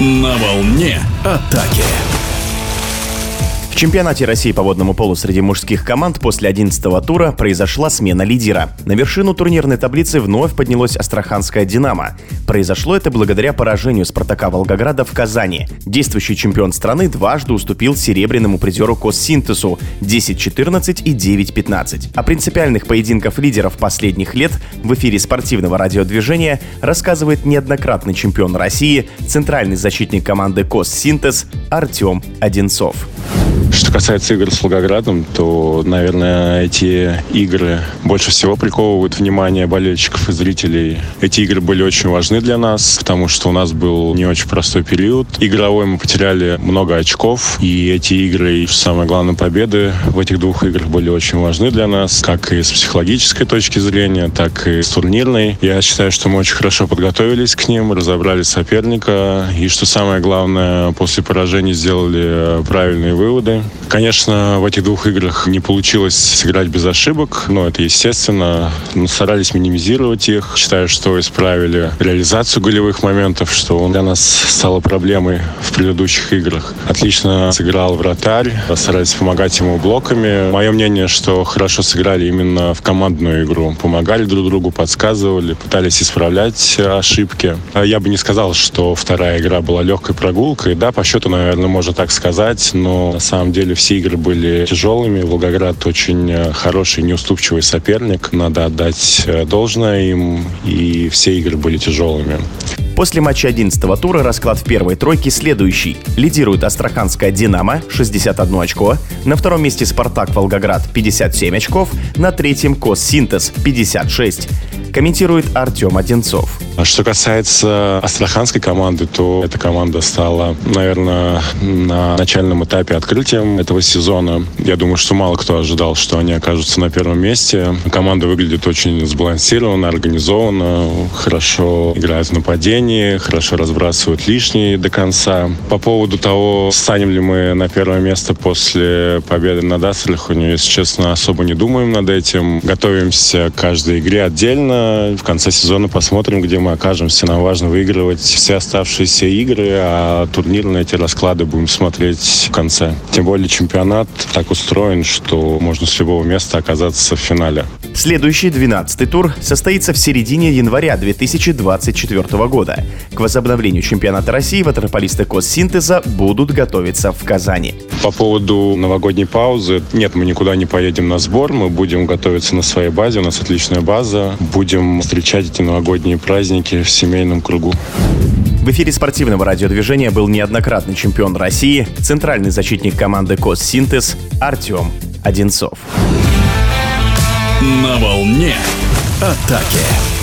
На волне атаки чемпионате России по водному полу среди мужских команд после 11-го тура произошла смена лидера. На вершину турнирной таблицы вновь поднялось Астраханская «Динамо». Произошло это благодаря поражению «Спартака» Волгограда в Казани. Действующий чемпион страны дважды уступил серебряному призеру Коссинтесу 10-14 и 9-15. О принципиальных поединках лидеров последних лет в эфире спортивного радиодвижения рассказывает неоднократный чемпион России, центральный защитник команды Коссинтез Артем Одинцов. Что касается игр с Волгоградом, то, наверное, эти игры больше всего приковывают внимание болельщиков и зрителей. Эти игры были очень важны для нас, потому что у нас был не очень простой период. Игровой мы потеряли много очков, и эти игры, и самое главное, победы в этих двух играх были очень важны для нас, как и с психологической точки зрения, так и с турнирной. Я считаю, что мы очень хорошо подготовились к ним, разобрали соперника, и что самое главное, после поражений сделали правильные выводы. Конечно, в этих двух играх не получилось сыграть без ошибок, но это естественно. Но старались минимизировать их. Считаю, что исправили реализацию голевых моментов, что для нас стало проблемой в предыдущих играх. Отлично сыграл вратарь, старались помогать ему блоками. Мое мнение, что хорошо сыграли именно в командную игру. Помогали друг другу, подсказывали, пытались исправлять ошибки. Я бы не сказал, что вторая игра была легкой прогулкой. Да, по счету, наверное, можно так сказать, но на самом самом деле все игры были тяжелыми. Волгоград очень э, хороший, неуступчивый соперник. Надо отдать э, должное им. И все игры были тяжелыми. После матча 11-го тура расклад в первой тройке следующий. Лидирует Астраханская «Динамо» 61 очко, на втором месте «Спартак» Волгоград 57 очков, на третьем «Кос Синтез» 56 комментирует Артем Одинцов. А что касается астраханской команды, то эта команда стала, наверное, на начальном этапе открытием этого сезона. Я думаю, что мало кто ожидал, что они окажутся на первом месте. Команда выглядит очень сбалансированно, организованно, хорошо играет в нападении, хорошо разбрасывают лишние до конца. По поводу того, станем ли мы на первое место после победы над Астраханью, если честно, особо не думаем над этим. Готовимся к каждой игре отдельно. В конце сезона посмотрим, где мы окажемся. Нам важно выигрывать все оставшиеся игры, а турнирные эти расклады будем смотреть в конце. Тем более чемпионат так устроен, что можно с любого места оказаться в финале. Следующий 12-й тур состоится в середине января 2024 года. К возобновлению чемпионата России ватерполисты Коссинтеза будут готовиться в Казани. По поводу новогодней паузы, нет, мы никуда не поедем на сбор, мы будем готовиться на своей базе, у нас отличная база, будем встречать эти новогодние праздники в семейном кругу. В эфире спортивного радиодвижения был неоднократный чемпион России, центральный защитник команды Коссинтез Артем Одинцов. На волне атаки.